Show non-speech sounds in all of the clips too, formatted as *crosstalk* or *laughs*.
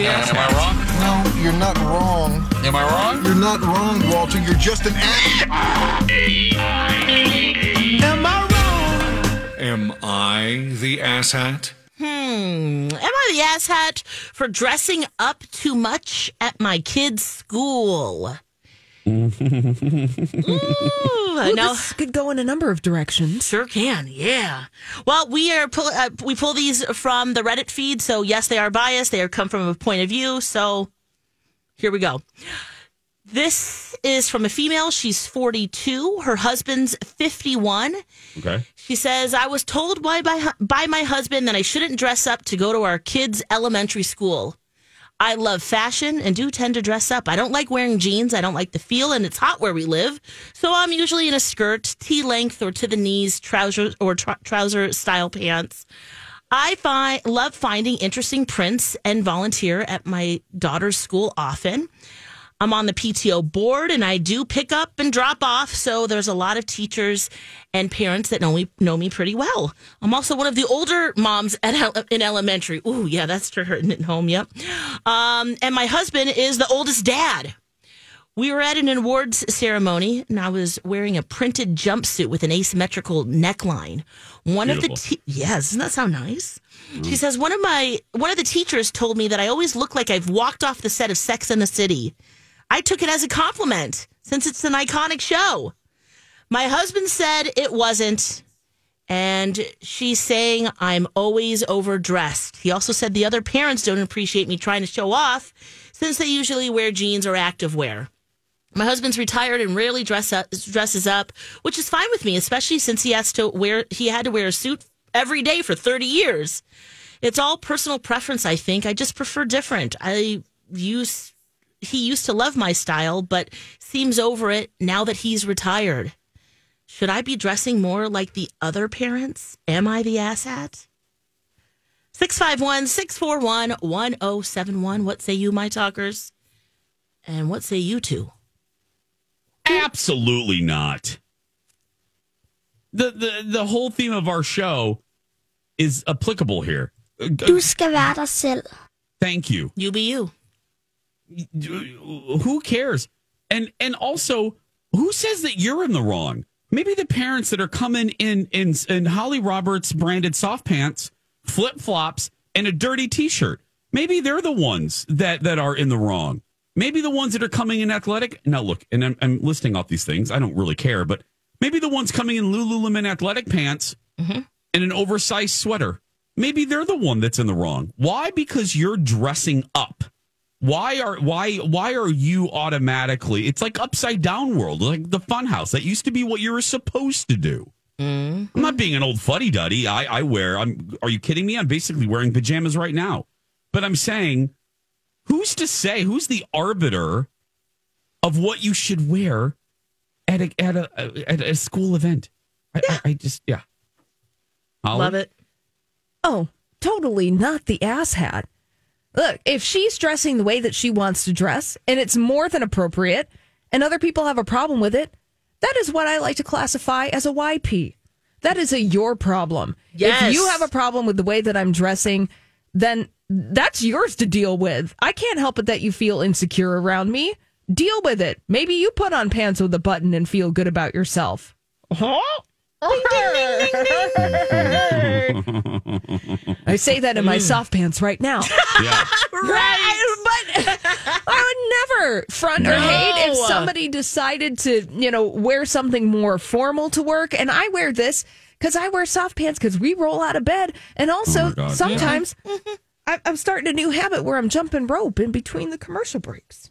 the ass? Am I wrong? No, you're not wrong. Am I wrong? You're not wrong, Walter. You're just an ass. Am I wrong? Am I the asshat? Hmm. Am I the asshat for dressing up too much at my kid's school? Ooh, Ooh, now, this could go in a number of directions. Sure can, yeah. Well, we are pull, uh, we pull these from the Reddit feed, so yes, they are biased. They are come from a point of view. So here we go. This is from a female. She's 42. Her husband's 51. Okay. She says, I was told by, by, by my husband that I shouldn't dress up to go to our kids' elementary school. I love fashion and do tend to dress up. I don't like wearing jeans. I don't like the feel, and it's hot where we live. So I'm usually in a skirt, T length or to the knees, trousers or tr- trouser style pants. I find love finding interesting prints and volunteer at my daughter's school often. I'm on the PTO board and I do pick up and drop off. So there's a lot of teachers and parents that know me know me pretty well. I'm also one of the older moms at in elementary. Ooh, yeah, that's true. At home, yep. Um, and my husband is the oldest dad. We were at an awards ceremony, and I was wearing a printed jumpsuit with an asymmetrical neckline. One of the Beautiful. te- yes, doesn't that sound nice? She says one of my one of the teachers told me that I always look like I've walked off the set of Sex and the City. I took it as a compliment since it's an iconic show. My husband said it wasn't, and she's saying I'm always overdressed. He also said the other parents don't appreciate me trying to show off since they usually wear jeans or active wear. My husband's retired and rarely dress up, dresses up, which is fine with me, especially since he has to wear he had to wear a suit every day for 30 years. It's all personal preference, I think. I just prefer different. I use he used to love my style, but seems over it now that he's retired. Should I be dressing more like the other parents? Am I the asshat? 651 641 1071. What say you, my talkers? And what say you two? Absolutely not. The, the the whole theme of our show is applicable here. Du skal være dig selv. Thank you. You be you. Who cares? And and also, who says that you're in the wrong? Maybe the parents that are coming in in in Holly Roberts branded soft pants, flip flops, and a dirty T-shirt. Maybe they're the ones that that are in the wrong. Maybe the ones that are coming in athletic. Now look, and I'm, I'm listing off these things. I don't really care, but maybe the ones coming in Lululemon athletic pants mm-hmm. and an oversized sweater. Maybe they're the one that's in the wrong. Why? Because you're dressing up. Why are why why are you automatically? It's like upside down world, like the funhouse. That used to be what you were supposed to do. Mm-hmm. I'm not being an old fuddy duddy. I, I wear. I'm. Are you kidding me? I'm basically wearing pajamas right now. But I'm saying, who's to say? Who's the arbiter of what you should wear at a at a at a school event? I, I, I just yeah. Holly? Love it. Oh, totally not the ass hat. Look, if she's dressing the way that she wants to dress and it's more than appropriate and other people have a problem with it, that is what I like to classify as a YP. That is a your problem. Yes. If you have a problem with the way that I'm dressing, then that's yours to deal with. I can't help it that you feel insecure around me. Deal with it. Maybe you put on pants with a button and feel good about yourself. *laughs* I say that in my mm. soft pants right now. *laughs* Yeah. Right. But I would never front or hate if somebody decided to, you know, wear something more formal to work. And I wear this because I wear soft pants because we roll out of bed. And also, oh God. sometimes I, I'm starting a new habit where I'm jumping rope in between the commercial breaks.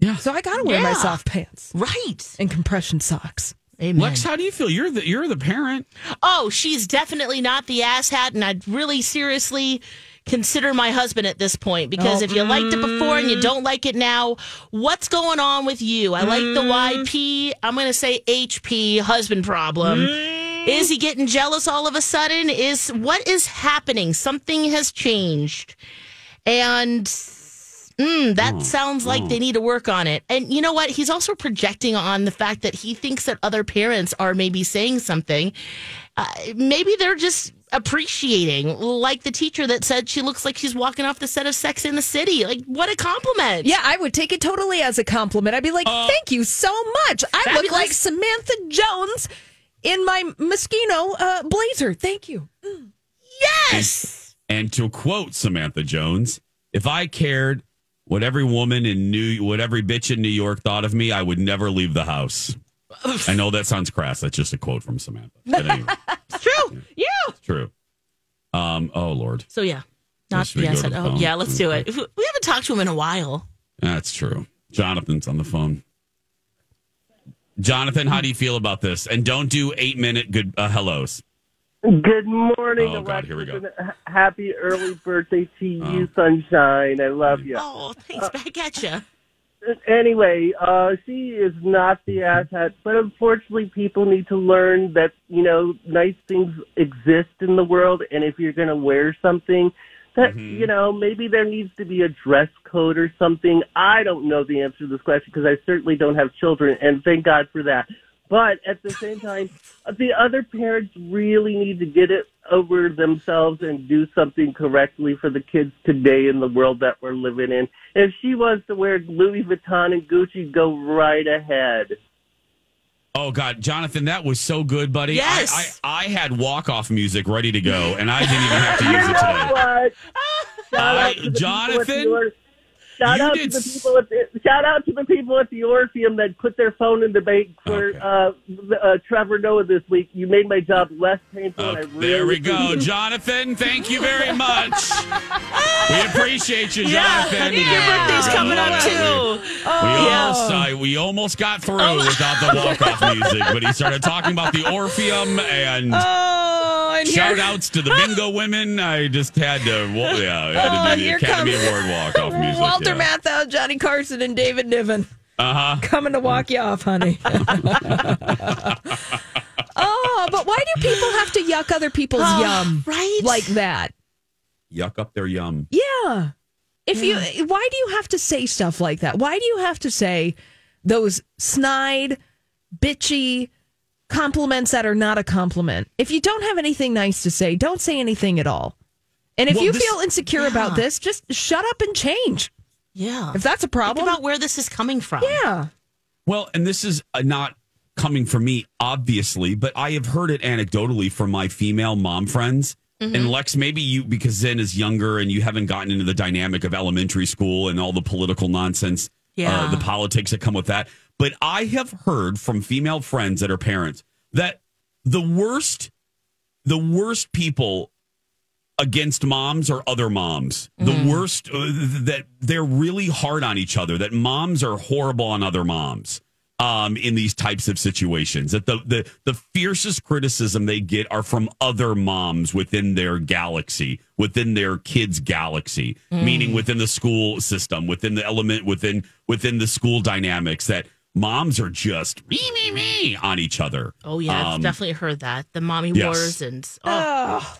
Yeah. So I got to wear my soft pants Right. and compression socks. Amen. Lex, how do you feel? You're the you're the parent. oh, she's definitely not the asshat, and I'd really seriously consider my husband at this point because if you oh, liked it before and you mm. don't like it now, what's going on with you? I like the mm. YP. I'm going to say HP husband problem. Mm. Is he getting jealous all of a sudden? Is what is happening? Something has changed. And mm, that sounds like they need to work on it. And you know what? He's also projecting on the fact that he thinks that other parents are maybe saying something. Uh, maybe they're just appreciating, like the teacher that said she looks like she's walking off the set of Sex in the City. Like, what a compliment. Yeah, I would take it totally as a compliment. I'd be like, thank you so much. I look Fabulous. like Samantha Jones in my Moschino uh, blazer. Thank you. Yes. And to quote Samantha Jones, if I cared what every woman in New what every bitch in New York thought of me, I would never leave the house. I know that sounds crass. That's just a quote from Samantha. Anyway, *laughs* It's true. Yeah. it's true. Um, oh Lord. So, yeah. Not yes. go Oh, phone? yeah, let's do it. We haven't talked to him in a while. That's true. Jonathan's on the phone. Jonathan, how do you feel about this? And don't do eight minute good uh, hellos. Good morning, Oh, God, here we go. happy early *laughs* birthday to you, oh. Sunshine. I love you. Oh, thanks. Uh, back at you. *laughs* Anyway, uh, she is not the mm-hmm. asshat, but unfortunately, people need to learn that you know nice things exist in the world, and if you're going to wear something, that mm-hmm. you know maybe there needs to be a dress code or something. I don't know the answer to this question because I certainly don't have children, and thank God for that. But at the same time, the other parents really need to get it over themselves and do something correctly for the kids today in the world that we're living in. If she wants to wear Louis Vuitton and Gucci, go right ahead. Oh God, Jonathan, that was so good, buddy. Yes. I, I, I had walk off music ready to go, and I didn't even have to *laughs* use it today. What? Uh, Shout I- out to the people at the Jonathan, Or- Shout you out did to the s- people at the, shout out to the people at the Orpheum that put their phone in the bank for Okay. uh, uh, Trevor Noah this week. You made my job less painful. and I Uh, really there we go, appreciate. Jonathan. Thank you very much. we appreciate you, Yeah, Jonathan. I think your birthday's coming up We, too. we almost, uh, we almost got through without the walk off music, but he started talking about the Orpheum and. Oh, and Shout here, outs to the bingo women. I just had to, well, yeah, I had Oh, to do the Academy comes Award walk off music. Walter yeah. Matthau, Johnny Carson, and David Niven Uh huh. coming to walk you off, honey. *laughs* oh, but why do people have to yuck other people's Oh, yum right? like that? Yuck up their yum. Yeah. If you, why do you have to say stuff like that? Why do you have to say those snide, bitchy compliments that are not a compliment? If you don't have anything nice to say, don't say anything at all. And if Well, you this- feel insecure about this, just shut up and change. Yeah. If that's a Think problem, about where this is coming from. yeah. Well, and this is uh, not coming from me, obviously, but I have heard it anecdotally from my female mom friends. And Lex, maybe you, because Zen is younger and you haven't gotten into the dynamic of elementary school and all the political nonsense, Yeah. uh, the politics that come with that. But I have heard from female friends that are parents that the worst, the worst people against moms or other moms. The worst uh, that they're really hard on each other. That moms are horrible on other moms. Um, in these types of situations, that the, the the fiercest criticism they get are from other moms within their galaxy, within their kids' galaxy, meaning within the school system, within the element, within within the school dynamics. That moms are just me me me on each other. Oh yeah, I've Um, definitely heard that. The mommy yes. wars and oh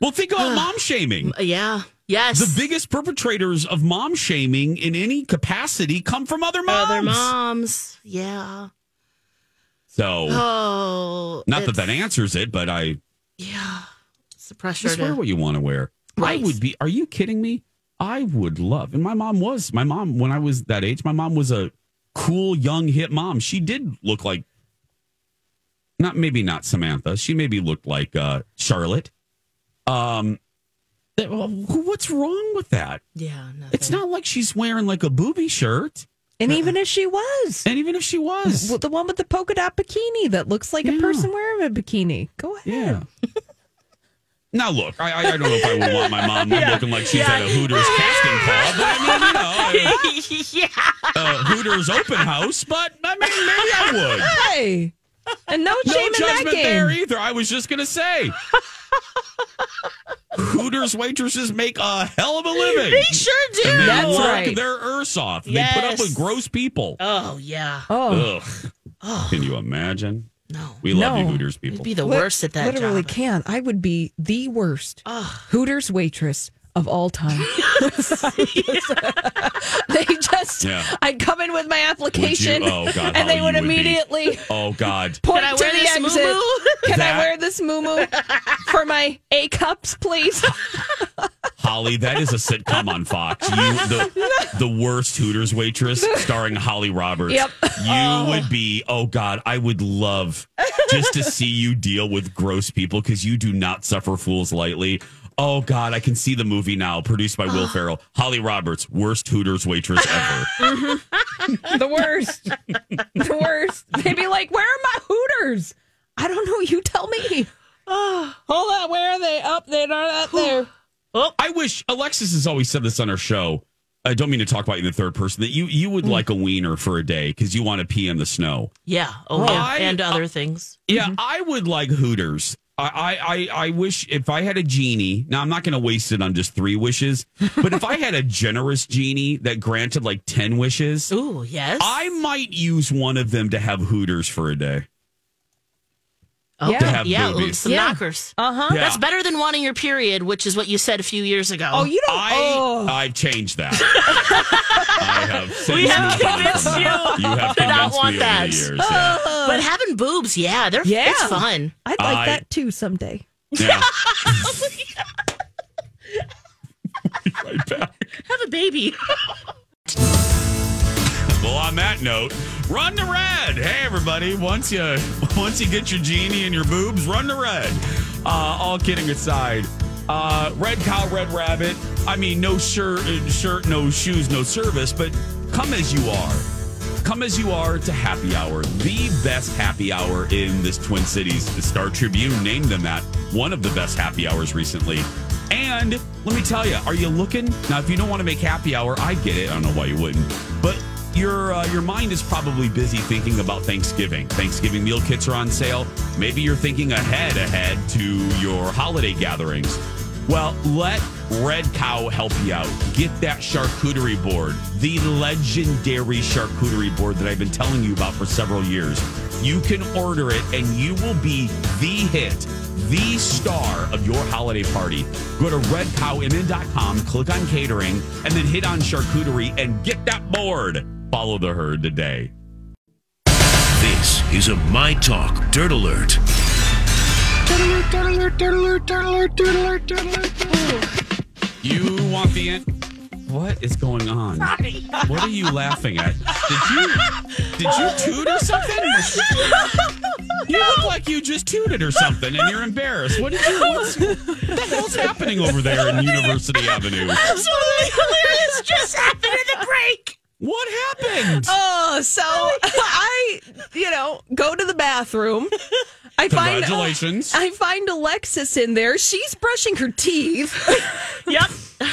Well, think about mom shaming. yeah. Yes. The biggest perpetrators of mom shaming in any capacity come from other moms. other moms. Yeah. So, Oh. not that that answers it, but I Yeah. It's the pressure just wear what you want to wear. Right. I would be. Are you kidding me? I would love, and my mom was. My mom, when I was that age, my mom was a cool, young, hip mom. She did look like, not maybe not Samantha. She maybe looked like uh, Charlotte. Um, that- well, what's wrong with that? Yeah. Nothing. It's not like she's wearing like a booby shirt. And even if she was, And even if she was, the one with the polka dot bikini that looks like Yeah. a person wearing a bikini. Go ahead. yeah. *laughs* now look, I, I don't know if I would want my mom looking like she's at a Hooters *laughs* casting call, but I mean, you know, *laughs* yeah. uh, Hooters open house. But I mean, maybe I would. Hey, and no No shame in that game. there either. I was just gonna say. Hooters waitresses make a hell of a living. They sure do. And they That's work right. their earth off. They put up with gross people. Oh yeah. Oh, Ugh. Oh. Can you imagine? No. We love you, No. Hooters You'd people. be the Lit- worst at that literally job. can't. I would be the worst Hooters waitress of all time. *laughs* *laughs* they just, Yeah. I'd come in with my application, oh, God, and they oh, how would you would be. immediately Oh God. *laughs* point Can I to wear the this exit. moo-moo? Can That- I wear this moo for my A cups, please? Holly, that is a sitcom on Fox. You, the, the worst Hooters waitress, starring Holly Roberts. Yep. You oh. would be. Oh God, I would love just to see you deal with gross people because you do not suffer fools lightly. Oh God, I can see the movie now, produced by Will *gasps* Ferrell. Holly Roberts, worst Hooters waitress ever. *laughs* the worst. The worst. They'd be like, where are my Hooters? I don't know. You tell me. *sighs* Hold on. Where are they? Up. they're not up there. I wish Alexis has always said this on her show. I don't mean to talk about you in the third person. That you you would mm. like a wiener for a day because you want to pee in the snow. Yeah. Oh, yeah. I- and other uh, things. Yeah, mm-hmm. I would like Hooters. I, I, I, wish if I had a genie. Now I'm not going to waste it on just three wishes, but if I had a generous genie that granted like ten wishes, Ooh, yes. I might use one of them to have Hooters for a day. Oh, Yeah. To have yeah, boobies. some Yeah. knockers. Uh huh. Yeah. That's better than wanting your period, which is what you said a few years ago. Oh, you don't. I, oh. I've changed that. *laughs* I have. Since We have moved on convinced you You have *laughs* to not want me that. years. Yeah. *laughs* but having boobs, yeah, they're Yeah. it's fun. I'd like I- that too someday. yeah. right back. Have a baby. Well, on that note, run to red. Hey, everybody! Once you *laughs* once you get your genie and your boobs, run to red. Uh, all kidding aside, uh, red cow, red rabbit. I mean, no shirt, shirt, no shoes, no service, but come as you are. Come as you are to happy hour, the best happy hour in this Twin Cities. The Star Tribune named them that one of the best happy hours recently. And let me tell you, are you looking now? If you don't want to make happy hour, I get it. I don't know why you wouldn't, but your uh, your mind is probably busy thinking about Thanksgiving. Thanksgiving meal kits are on sale. Maybe you're thinking ahead ahead to your holiday gatherings. Well, let Red Cow help you out. Get that charcuterie board, the legendary charcuterie board that I've been telling you about for several years. You can order it and you will be the hit, the star of your holiday party. Go to redcowmn.com, click on catering, and then hit on charcuterie and get that board. Follow the herd today. This is a My Talk Dirt Alert. You want the end? What is going on? What are you laughing at? Did you did you toot or something? *laughs* You look like you just tooted or something, and you're embarrassed. What did you? What's, what the hell's happening over there in University Avenue? Absolutely hilarious just happened in the break. What happened? Oh, so *laughs* I, you know, go to the bathroom. I find Congratulations. I find Alexis in there. She's brushing her teeth. *laughs* Yep. *laughs* And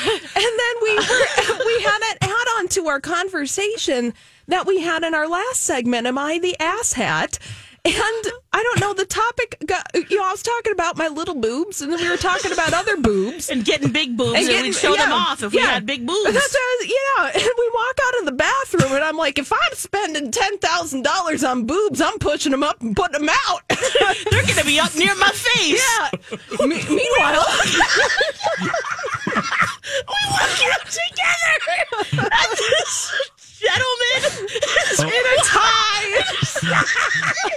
then we were, we had an add on to our conversation that we had in our last segment. Am I the ass hat? And I don't know the topic. Got, you know, I was talking about my little boobs, and then we were talking about other boobs. And getting big boobs, and, getting- we'd show them off if we had big boobs. That's what I was, yeah. *laughs* And we walk out of the bathroom, and I'm like, if I'm spending ten thousand dollars on boobs, I'm pushing them up and putting them out. *laughs* They're going to be up near my face. yeah. Me- meanwhile, *laughs* We walk out together. Gentleman *laughs* Oh. in a tie.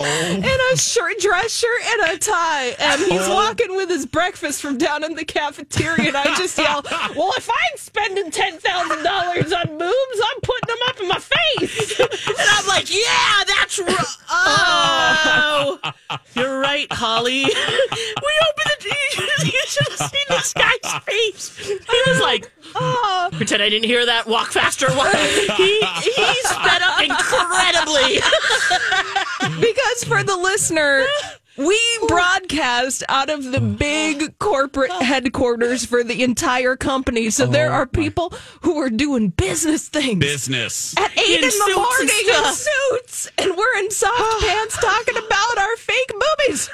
Oh. in a shirt, dress shirt, and a tie, and he's Oh. walking with his breakfast from down in the cafeteria. And I just yell, "Well, if I'm spending ten thousand dollars on boobs, I'm putting them up in my face." And I'm like, yeah, that's right. Oh, *laughs* you're right, Holly. *laughs* We opened the. You should have seen this guy's face. He was like, Oh, pretend I didn't hear that. Walk faster. Walk. *laughs* He he sped up incredibly. *laughs* because for the listener. We broadcast out of the big corporate oh. headquarters for the entire company. So oh, there are people who are doing business things. Business. at eight in, In the suits and morning in stuff. suits, and we're in soft *sighs* pants talking about our fake boobies.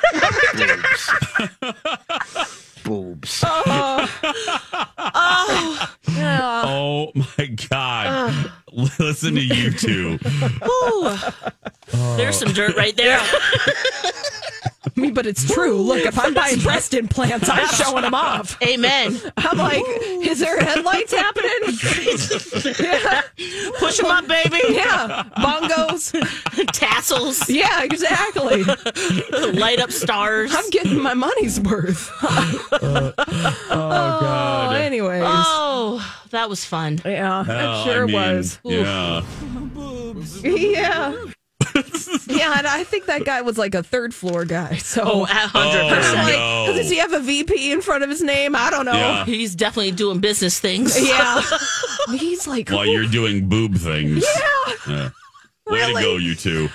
*laughs* Boobs. Oh. *laughs* Oh. Oh. oh my God! *laughs* Listen to you two. There's some dirt right there. Me but it's true. Look, if I'm buying breast implants, I'm showing them off. Amen. I'm like, is there headlights happening? yeah. *laughs* Push them up, baby. Yeah, bongos. Tassels, Yeah, exactly. light up stars. I'm getting my money's worth. *laughs* Oh, oh, God. anyways. Oh, that was fun. Yeah, it Well, I sure mean, was. Yeah. *laughs* Yeah. yeah, and I think that guy was like a third floor guy. So Oh, a hundred Oh, I'm percent. like, no. does he have a VP in front of his name? I don't know. Yeah. He's definitely doing business things. *laughs* Yeah. *laughs* He's like, While you're doing boob things. yeah. Yeah. Way Really? to go, you two.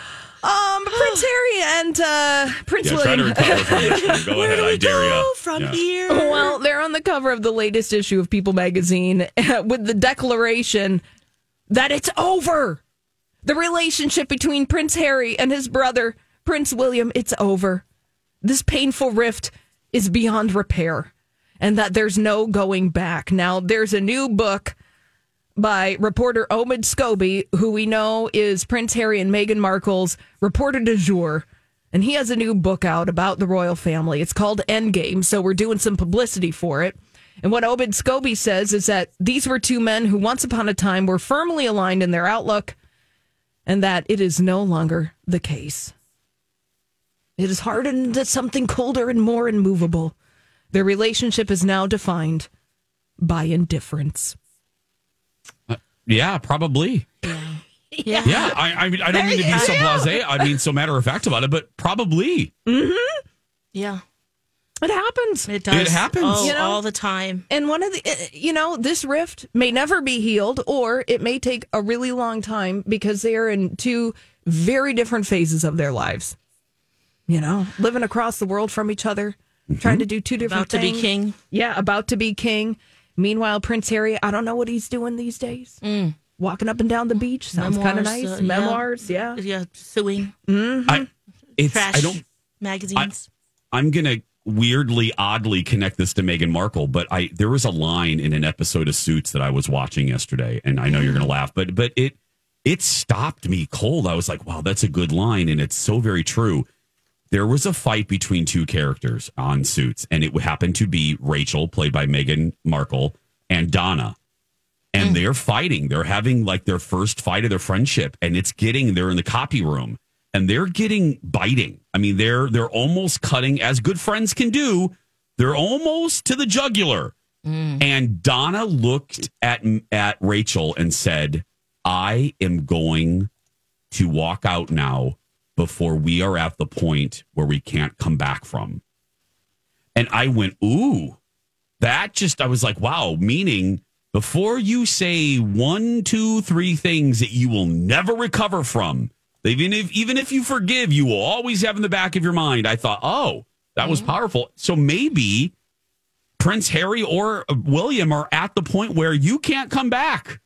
Um, Prince Harry and uh, Prince Yeah, try to William. recover from this one. Go ahead, I dare ya. from Yeah. here? well, they're on the cover of the latest issue of People magazine with the declaration that it's over. The relationship between Prince Harry and his brother, Prince William, it's over. This painful rift is beyond repair and that there's no going back. Now, there's a new book by reporter Omid Scobie, who we know is Prince Harry and Meghan Markle's reporter du jour. And he has a new book out about the royal family. It's called Endgame, so we're doing some publicity for it. And what Omid Scobie says is that these were two men who once upon a time were firmly aligned in their outlook, and that it is no longer the case. It is hardened into something colder and more immovable. Their relationship is now defined by indifference. Uh, yeah, probably. Yeah. Yeah, I, I mean, I don't mean to be so blasé. I mean, so matter of fact about it, but probably. Mm-hmm. Yeah. It happens. It does. It happens. Oh, You know? all the time. And one of the, uh, you know, this rift may never be healed, or it may take a really long time because they are in two very different phases of their lives. You know, living across the world from each other, trying to do two different About to be things. king. Yeah, about to be king. Meanwhile, Prince Harry, I don't know what he's doing these days. Walking up and down the beach sounds kind of nice. uh. Memoirs, yeah. Yeah. Suing I, it's, trash I don't, magazines. I'm going to weirdly, oddly connect this to Meghan Markle, but I, there was a line in an episode of Suits that I was watching yesterday, and I know you're going to laugh, but, but it, it stopped me cold. I was like, wow, that's a good line. And it's so very true. There was a fight between two characters on Suits, and it happened to be Rachel, played by Meghan Markle, and Donna. And mm. they're fighting. They're having like their first fight of their friendship, and it's getting. They're in the copy room, and they're getting biting. I mean, they're they're almost cutting as good friends can do. They're almost to the jugular. Mm. And Donna looked at at Rachel and said, "I am going to walk out now before we are at the point where we can't come back from." And I went, "Ooh." That just I was like, "Wow," meaning before you say one, two, three things that you will never recover from, even if even if you forgive, you will always have in the back of your mind. I thought, oh, that was powerful. So maybe Prince Harry or William are at the point where you can't come back.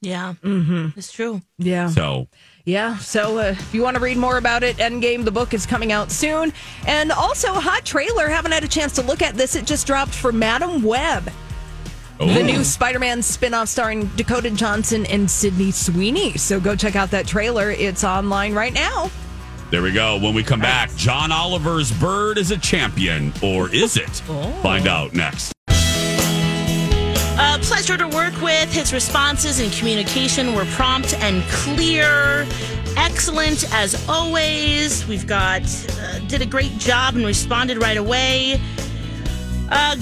yeah. Mm-hmm. It's true. Yeah. So Yeah. So uh, if you want to read more about it, Endgame, the book is coming out soon. And also, a hot trailer. Haven't had a chance to look at this. It just dropped for Madam Web, the new Spider Man spin off starring Dakota Johnson and Sydney Sweeney. So go check out that trailer. It's online right now. there we go. When we come back, John Oliver's bird is a champion, or is it? Find out next. A pleasure to work with. His responses and communication were prompt and clear. Excellent as always. We've got, uh, did a great job and responded right away.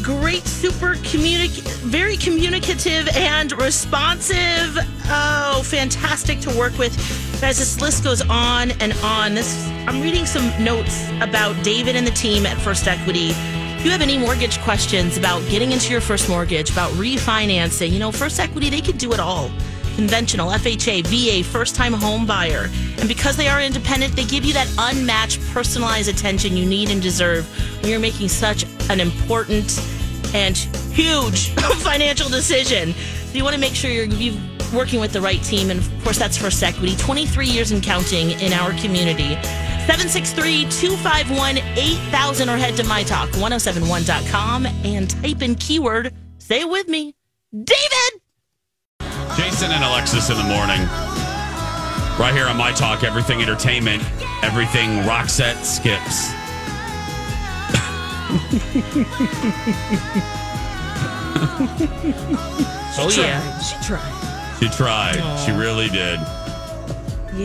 Great, super communic, very communicative and responsive. Oh, fantastic to work with. Guys, this list goes on and on. This I'm reading some notes about David and the team at First Equity. If you have any mortgage questions about getting into your first mortgage, about refinancing, you know, First Equity, they could do it all. Conventional, FHA, VA, first time home buyer. And because they are independent, they give you that unmatched personalized attention you need and deserve when you're making such an important and huge *coughs* financial decision. So you want to make sure you're you working with the right team. And of course, that's First Equity. 23 years and counting in our community. 763-251-8000 or head to mytalk1071.com and type in keyword, say it with me, David! Jason and Alexis in the morning. Right here on My Talk, everything entertainment, everything Roxette skips. Oh yeah. She tried. She tried. She really did.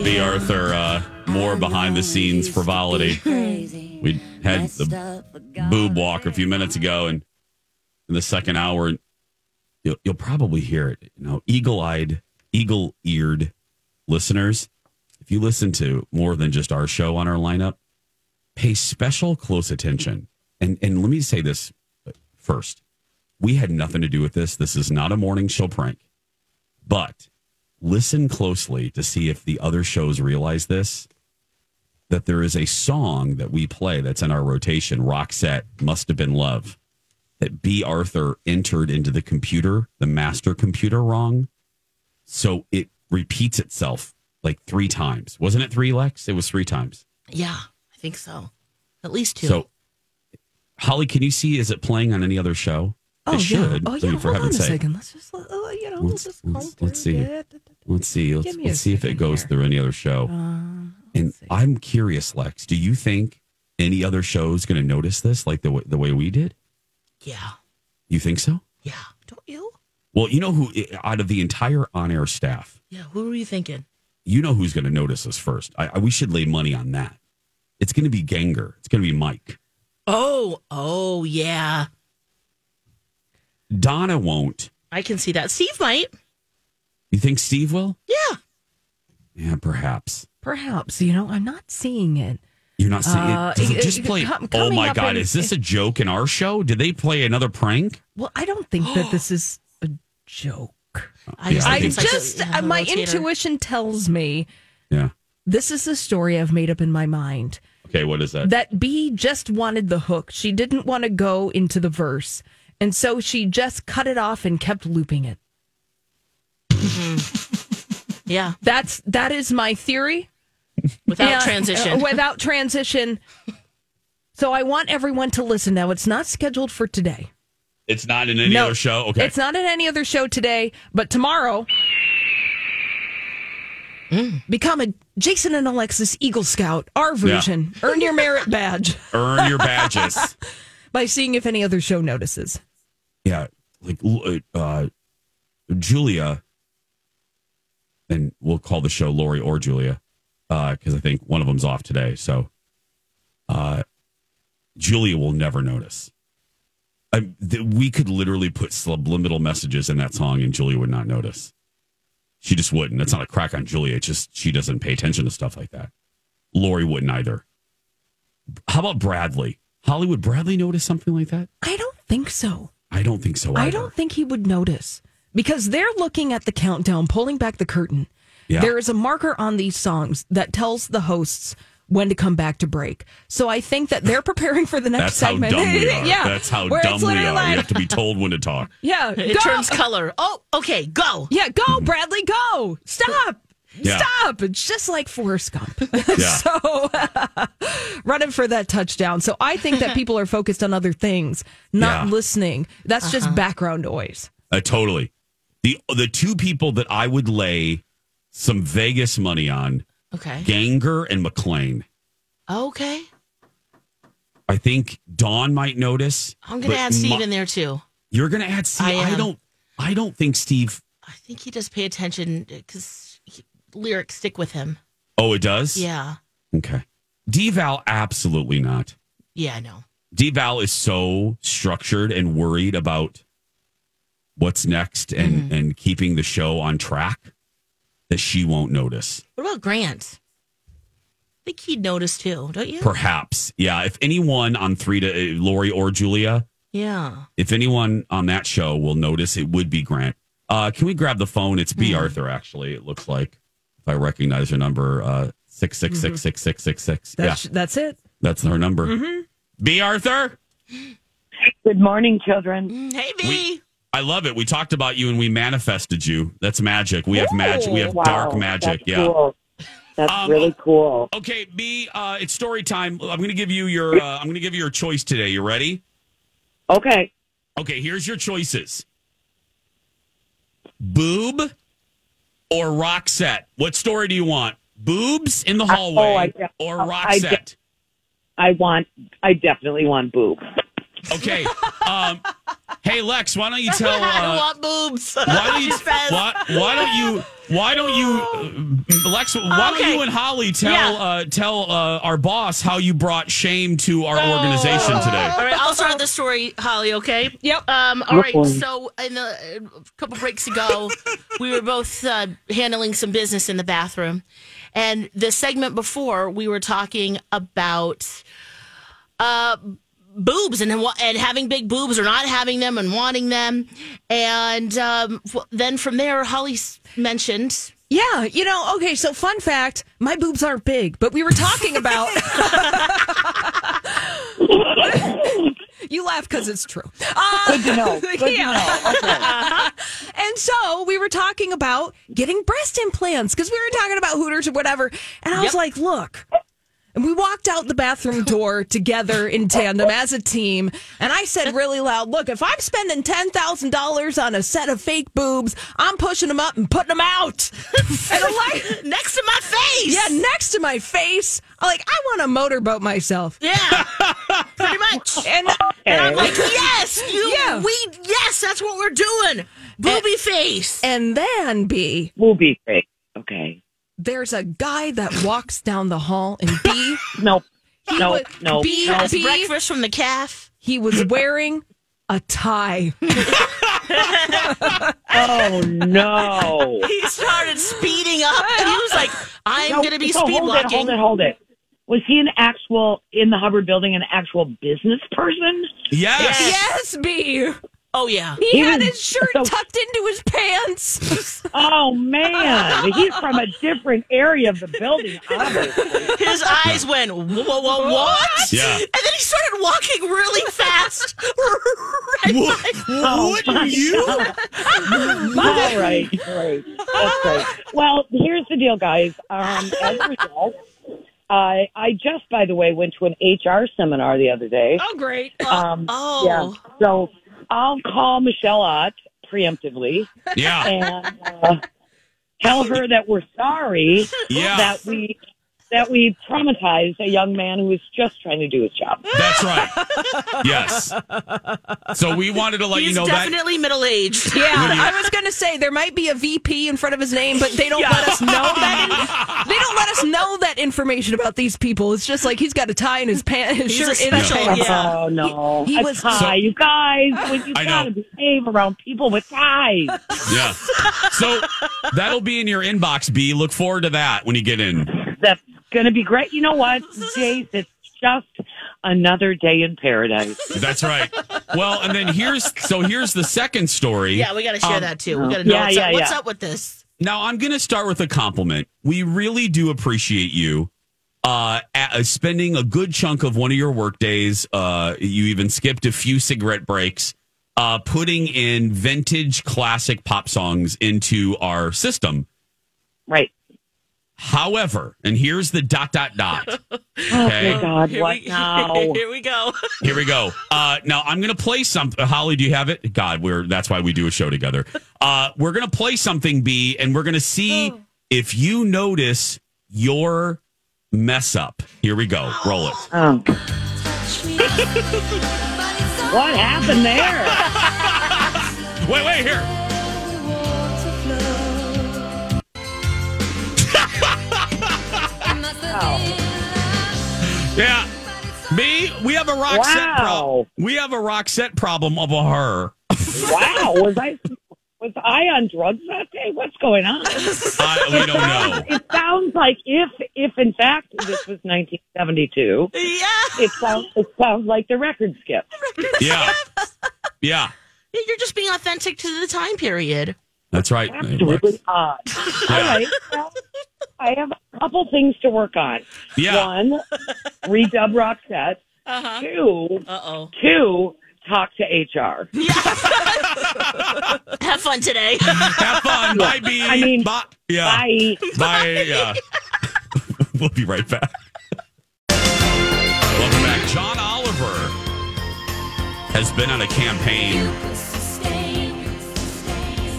Bea Arthur uh, more behind the scenes frivolity. We had the boob walk a few minutes ago, and in the second hour, you'll, you'll probably hear it. You know, eagle-eyed, eagle-eared listeners. If you listen to more than just our show on our lineup, pay special close attention. And and let me say this first: we had nothing to do with this. This is not a morning show prank, but listen closely to see if the other shows realize this that there is a song that we play that's in our rotation Roxette must have been love that Bea Arthur entered into the computer the master computer wrong so it repeats itself like three times wasn't it three lex it was three times Yeah, I think so. At least two. so holly can you see is it playing on any other show Oh it yeah. should Oh I yeah. mean, for Hold on a sake second. Let's just uh, you know Let's- just let's- let's see. Let's see. Let's, Give me a let's see if it goes here. through any other show. Uh, and see. I'm curious, Lex. Do you think any other show is going to notice this, like the way, the way we did? Yeah, You think so? yeah. Don't you? Well, you know who out of the entire on-air staff, Yeah. Who were you thinking? you know who's going to notice us first. I, I, we should lay money on that. It's going to be Ganger. It's going to be Mike. Oh, oh yeah. Donna won't. I can see that. Steve might. You think Steve will? Yeah. Yeah, perhaps. Perhaps you know I'm not seeing it. You're not seeing Uh, it. Does it it- just it- play? com- oh my God! in- is this a joke in our show? Did they play another prank? Well, I don't think that this *gasps* is a joke. I, Yeah, just I I think it's like a- yeah, uh, my intuition tells me Yeah. this is a story I've made up in my mind. Okay. What is that? That B just wanted the hook. She didn't want to go into the verse. And so she just cut it off and kept looping it. *laughs* Yeah. That's that is my theory. Without And- transition. uh, *laughs* without transition. So I want everyone to listen now. It's not scheduled for today. It's not in any No, other show. Okay. It's not in any other show today, but tomorrow. Become a Jason and Alexis Eagle Scout, our version. Earn your merit badge *laughs* Earn your badges. *laughs* by seeing if any other show notices. yeah. Like uh, Julia, and we'll call the show Lori or Julia because I think one of them's off today. So uh, Julia will never notice. I, th- we could literally put subliminal messages in that song and Julia would not notice. She just wouldn't. That's not a crack on Julia. It's just she doesn't pay attention to stuff like that. Lori wouldn't either. How about Bradley? Hollywood Bradley notice something like that? I don't think so. I don't think so. Either. I don't think he would notice because they're looking at the countdown, pulling back the curtain. Yeah. There is a marker on these songs that tells the hosts when to come back to break. So I think that they're preparing for the next That's how segment. dumb we *laughs* are. yeah, That's how where dumb we are. like- we have to be told when to talk. *laughs* yeah, It go. turns color. Oh, okay, go. Yeah, go, Bradley, go. Stop. Yeah. Stop. It's just like Forrest Gump. *laughs* Yeah. so running for that touchdown. So I think that people are focused on other things, not Yeah. listening. That's just background noise. Uh, totally. The the two people that I would lay some Vegas money on, Okay. Ganger and McLean. Okay. I think Dawn might notice. I'm going to add Steve Ma- in there too. You're going to add Steve. I I, don't. I don't think Steve. I think he does pay attention because lyrics stick with him. Oh, it does. Yeah. Okay. Deval, absolutely not. Yeah, I know. Deval is so structured and worried about what's next and mm-hmm. and keeping the show on track that she won't notice. What about Grant? I think he'd notice too, don't you? Perhaps, yeah. If anyone on three to uh, Lori or Julia, yeah. if anyone on that show will notice, it would be Grant. Uh, can we grab the phone? It's Bea Arthur. Actually, it looks like if I recognize her number, uh, six six six six six six six. Yeah, That's, that's it. that's her number. Bea Arthur. Good morning, children. Hey, V. We- I love it. We talked about you and we manifested you. That's magic. We have magic. We have Wow, dark magic. Yeah. cool. That's Um, really cool. Okay, B. Uh, it's story time. I'm going to give you your. Uh, I'm going to give you your choice today. You ready? Okay. Okay, here's your choices. Boob or Roxette? What story do you want? Boobs in the hallway oh, I de- or oh, I de- I want. I definitely want boob. Okay. *laughs* Um, hey Lex, why don't you *laughs* tell? I don't Uh, want boobs. why don't *laughs* you? She says. Why, why don't you? Why don't you, uh, Lex? Why don't you and Holly tell Yeah. uh, tell uh, our boss how you brought shame to our organization today? All right, I'll start the story, Holly. Okay. Yep. Um. All right. So, in the, a couple breaks ago, we were both uh, handling some business in the bathroom, and the segment before we were talking about uh boobs and wa- and having big boobs or not having them and wanting them, and um, then from there, Holly mentioned. Yeah, you know, okay, so fun fact, my boobs aren't big, but we were talking about *laughs* You laugh because it's true. Uh, Good to know. *laughs* Good yeah. to know. Okay. *laughs* And so we were talking about getting breast implants because we were talking about Hooters or whatever. And I was like, look. And we walked out the bathroom door together in tandem as a team. And I said really loud, look, if I'm spending $10,000 on a set of fake boobs, I'm pushing them up and putting them out. *laughs* and I'm like, Next to my face. yeah, next to my face. I'm like, I want to motorboat myself. Yeah. Pretty much. And, And I'm like, yes, you, Yeah. we, yes, that's what we're doing. Booby face. and then, B, Will face. Okay. There's a guy that walks down the hall and B, *laughs* Nope. He No, was- no, B- no. Has B- breakfast from the calf. he was wearing a tie. *laughs* *laughs* Oh no. He started speeding up, and he was like, "I'm No, going to be so speed hold it, hold it, hold it. Was he an actual in the Hubbard building, an actual business person? Yes. yes, B. Oh yeah, He, He had was- his shirt so- tucked into his pants. *laughs* Oh man, he's from a different area of the building. Obviously. his eyes went, "Whoa, whoa, whoa, what?" Yeah. and then he started walking really fast. *laughs* right by- Oh, Wouldn't you? *laughs* All right, great. That's great. Well, here's the deal, guys. Um, as a result, I I just, by the way, went to an HR seminar the other day. oh, great. Um, oh, yeah. So I'll call Michelle Ott preemptively Yeah. and uh, tell her that we're sorry Yeah. that we that we traumatized a young man who was just trying to do his job. That's right. Yes. So we wanted to let he's you know that. definitely middle aged. Yeah, I was going to say there might be a VP in front of his name, but they don't let us know that. they don't let us know that information about these people. It's just like he's got a tie in his pants, his He's shirt in his special- pants. Yeah. Oh no! He a was- tie, you guys. You gotta know. behave around people with ties. Yeah. So that'll be in your inbox, B. Look forward to that when you get in. That's gonna be great. You know what, *laughs* Jace? It's just another day in paradise. That's right. Well, and then here's so here's the second story. Yeah, we got to share Um, that too. We got to know yeah, what's, yeah, up, what's yeah. up with this. Now I'm going to start with a compliment. We really do appreciate you uh, a- uh, spending a good chunk of one of your work days. Uh, you even skipped a few cigarette breaks, uh, putting in vintage classic pop songs into our system. Right. However, and here's the dot dot dot. *laughs* Oh Okay. my God! Here What we, now? *laughs* Here we go. *laughs* Here we go. Uh, now I'm going to play something. Holly, do you have it? God, we're that's why we do a show together. Uh, we're going to play something, B, and we're going to see if you notice your mess up. Here we go. Roll it. Oh. what happened there? Wait, wait, here. Yeah. Me, we have a Roxette Wow. problem. We have a Roxette problem of a her. Wow, was I was I on drugs that day? What's going on? Uh, we don't know. It sounds like if if in fact this was 1972, Yeah. it sounds it sounds like the record skip. Yeah. Yeah. You're just being authentic to the time period. That's right. Absolutely odd. All right. Well, I have a couple things to work on. Yeah. One, *laughs* redub Roxette. Uh-huh. Two, Uh-oh. two, talk to HR. *laughs* Have fun today. *laughs* Have fun. Bye, B. I mean, Bye. Yeah. Bye. Bye. Yeah. we'll be right back. Welcome back. John Oliver has been on a campaign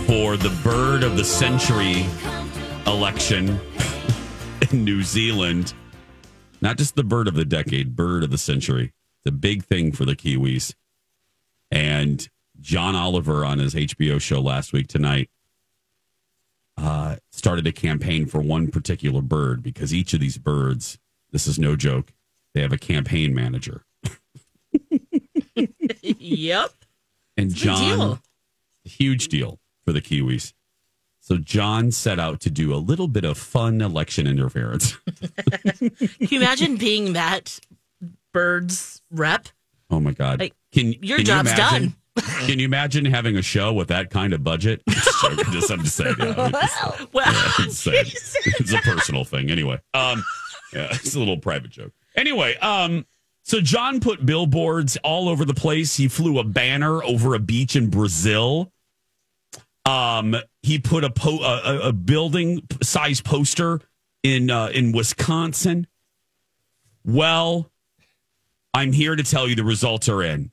for the Bird of the Century election *laughs* in New Zealand. Not just the bird of the decade, bird of the century. The big thing for the Kiwis. And John Oliver on his HBO show last week tonight uh, started a campaign for one particular bird because each of these birds, this is no joke, they have a campaign manager. *laughs* yep. And John, deal. huge deal for the Kiwis. So John set out to do a little bit of fun election interference. *laughs* *laughs* Can you imagine being that bird's rep? Oh my God! Like, can your can you job's done? *laughs* Can you imagine having a show with that kind of budget? Just I'm just saying. Yeah, it's, Well, yeah, it's, it's a personal thing. Anyway, um, yeah, it's a little private joke. Anyway, um, so John put billboards all over the place. He flew a banner over a beach in Brazil. Um, he put a po- a, a- building size poster in uh, in Wisconsin. Well, I'm here to tell you the results are in.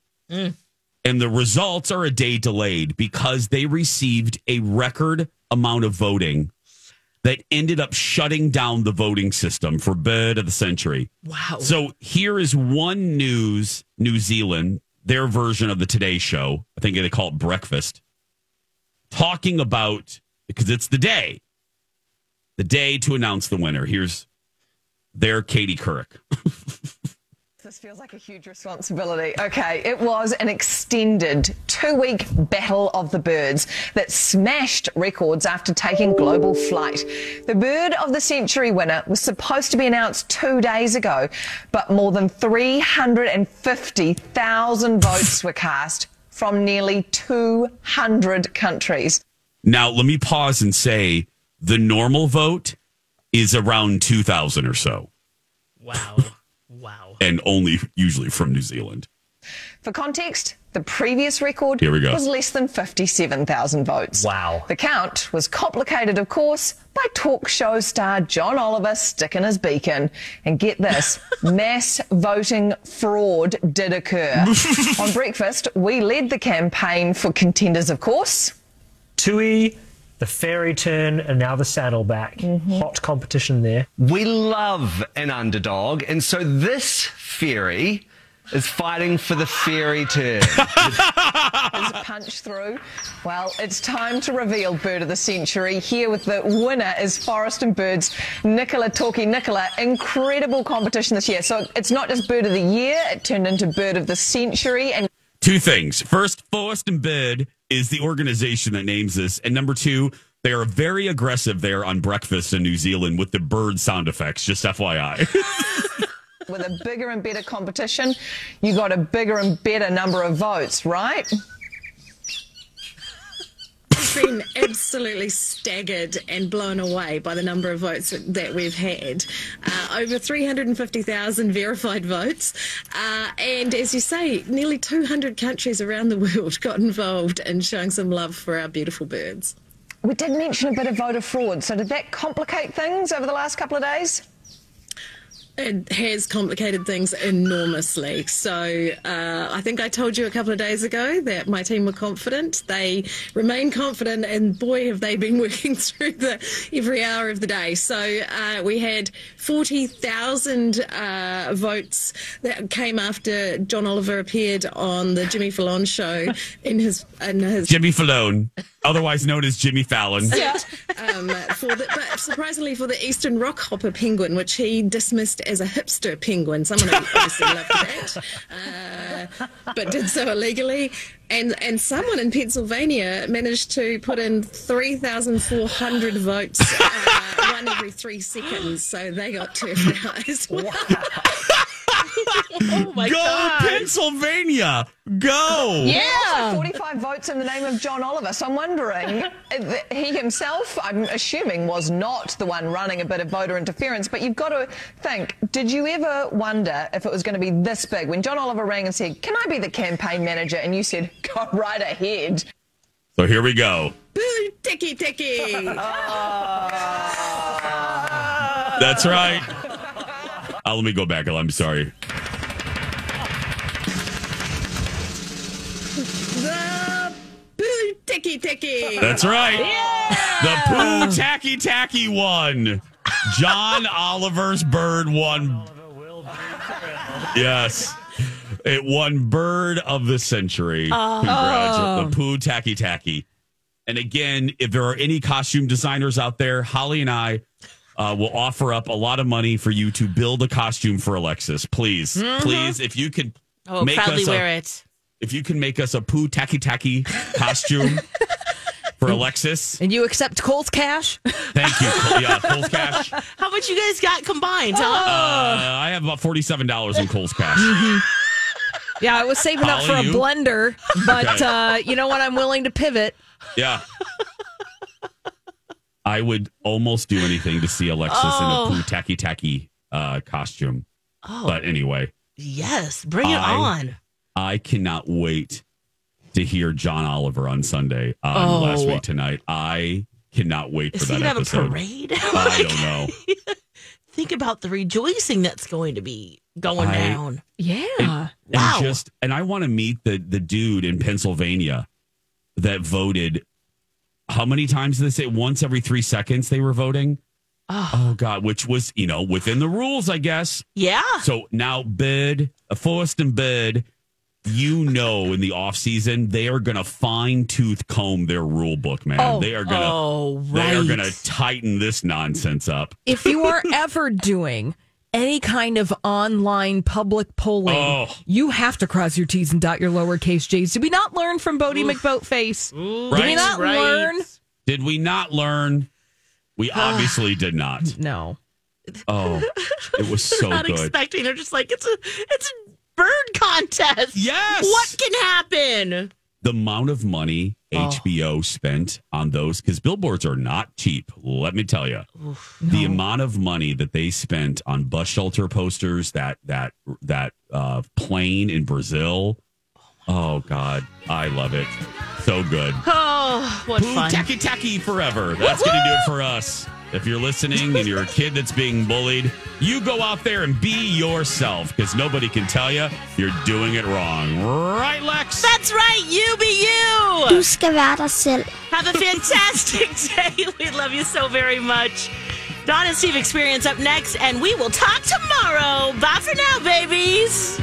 And the results are a day delayed because they received a record amount of voting that ended up shutting down the voting system for bird of the century. wow. So here is one news, New Zealand, their version of the Today Show. I think they call it breakfast, talking about because it's the day, the day to announce the winner. Here's their Katie Couric. *laughs* This feels like a huge responsibility. Okay, it was an extended two week battle of the birds that smashed records after taking global flight. The bird of the century winner was supposed to be announced two days ago, but more than 350,000 votes were cast from nearly 200 countries. Now, let me pause and say the normal vote is around 2,000 or so, Wow. Wow. *laughs* and only usually from New Zealand. For context, the previous record Here we go. was less than 57,000 votes. Wow. The count was complicated, of course, by talk show star John Oliver sticking his beacon. And get this, *laughs* mass voting fraud did occur. *laughs* On breakfast, we led the campaign for contenders, of course. Tui, the fairy tern, and now the saddleback. Mm-hmm. Hot competition there. We love an underdog, and so this fairy is fighting for the fairy tern. *laughs* There's punch through. Well, it's time to reveal Bird of the Century. Here with the winner is Forest and Birds, Nicola Toki Nicola. Incredible competition this year. So it's not just Bird of the Year, it turned into Bird of the Century. And Two things. First, Forest and Bird is the organization that names this. And number two, they are very aggressive there on breakfast in New Zealand with the bird sound effects, just FYI. *laughs* with a bigger and better competition, you got a bigger and better number of votes, right? We've been absolutely staggered and blown away by the number of votes that we've had. Uh, over 350,000 verified votes. Uh, and as you say, nearly 200 countries around the world *laughs* got involved in showing some love for our beautiful birds. We did mention a bit of voter fraud. So did that complicate things over the last couple of days? It has complicated things enormously. So uh, I think I told you a couple of days ago that my team were confident. They remain confident, and boy, have they been *laughs* working through the every hour of the day. So uh, we had forty thousand uh, votes that came after John Oliver appeared on the Jimmy Fallon show *laughs* in his in his Jimmy Fallon, otherwise known as Jimmy Fallon. *laughs* um, for the, but surprisingly for the Eastern Rockhopper penguin, which he dismissed as a hipster penguin. Someone obviously loved that, *laughs* uh, but did so illegally. And and someone in Pennsylvania managed to put in three thousand four hundred votes, uh, one every three seconds. So they got turned out as well. Oh my Go God. Pennsylvania! Go! Also 45 votes in the name of John Oliver. So I'm wondering, *laughs* he himself, I'm assuming, was not the one running a bit of voter interference. But you've got to think, did you ever wonder if it was going to be this big? When John Oliver rang and said, Can I be the campaign manager? And you said, Go right ahead. So here we go. Boo, ticky ticky. *laughs* Oh. That's right. Uh, let me go back. I'm sorry. The boo, ticky ticky. That's right. The poo tacky tacky one. John *laughs* Oliver's bird won. Yes. It won Bird of the Century. Oh. Congratulations. The Poo Tacky Tacky. And again, if there are any costume designers out there, Holly and I uh, will offer up a lot of money for you to build a costume for Alexis. Please, Mhm. please, if you could Oh, make proudly us a, it. if you can make us a poo Tacky Tacky costume *laughs* for Alexis. And you accept Kohl's cash? Thank you. Kohl- *laughs* Yeah, Kohl's cash. Uh, How much you guys got combined, huh? I have about forty-seven dollars in Kohl's cash. Yeah, I was saving up for a you? blender, but Okay. uh, you know what? I'm willing to pivot. Yeah. I would almost do anything to see Alexis Oh. in a Pooh Tacky Tacky uh, costume. Oh. But anyway, Yes, bring it I- on. I cannot wait to hear John Oliver on Sunday on Oh. last week tonight. I cannot wait Is for he that gonna have a episode. parade? *laughs* I don't know. *laughs* Think about the rejoicing that's going to be going I- down. Yeah. And Wow. just and I want to meet the the dude in Pennsylvania that voted. How many times did they say? Once every three seconds they were voting. Oh God, which was you know within the rules, I guess. Yeah. So now bid, uh, Forest and Bird, you know, in the off season they are going to fine tooth comb their rule book, man. Oh. they are going to Oh, right. they are going to tighten this nonsense up. If you are ever doing any kind of online public polling, Oh. you have to cross your T's and dot your lowercase J's. Did we not learn from Boaty McBoatface? Did we not Right. learn? Did we not learn? We *sighs* obviously did not. No. Oh, it was *laughs* so Not good. expecting. They're just like it's a it's a bird contest. Yes. What can happen? The amount of money Oh. HBO spent on those because billboards are not cheap. Let me tell you, the amount of money that they spent on bus shelter posters, that that that uh, plane in Brazil. Oh God, I love it. So good. Oh, what Pooh fun! tacky tacky forever. That's going to do it for us. If you're listening and you're a kid that's being bullied, you go out there and be yourself because nobody can tell you you're doing it wrong. Right, Lex? That's right. You be you. Du skal være dig selv. Have a fantastic *laughs* day. We love you so very much. Don and Steve Experience up next, and we will talk tomorrow. Bye for now, babies.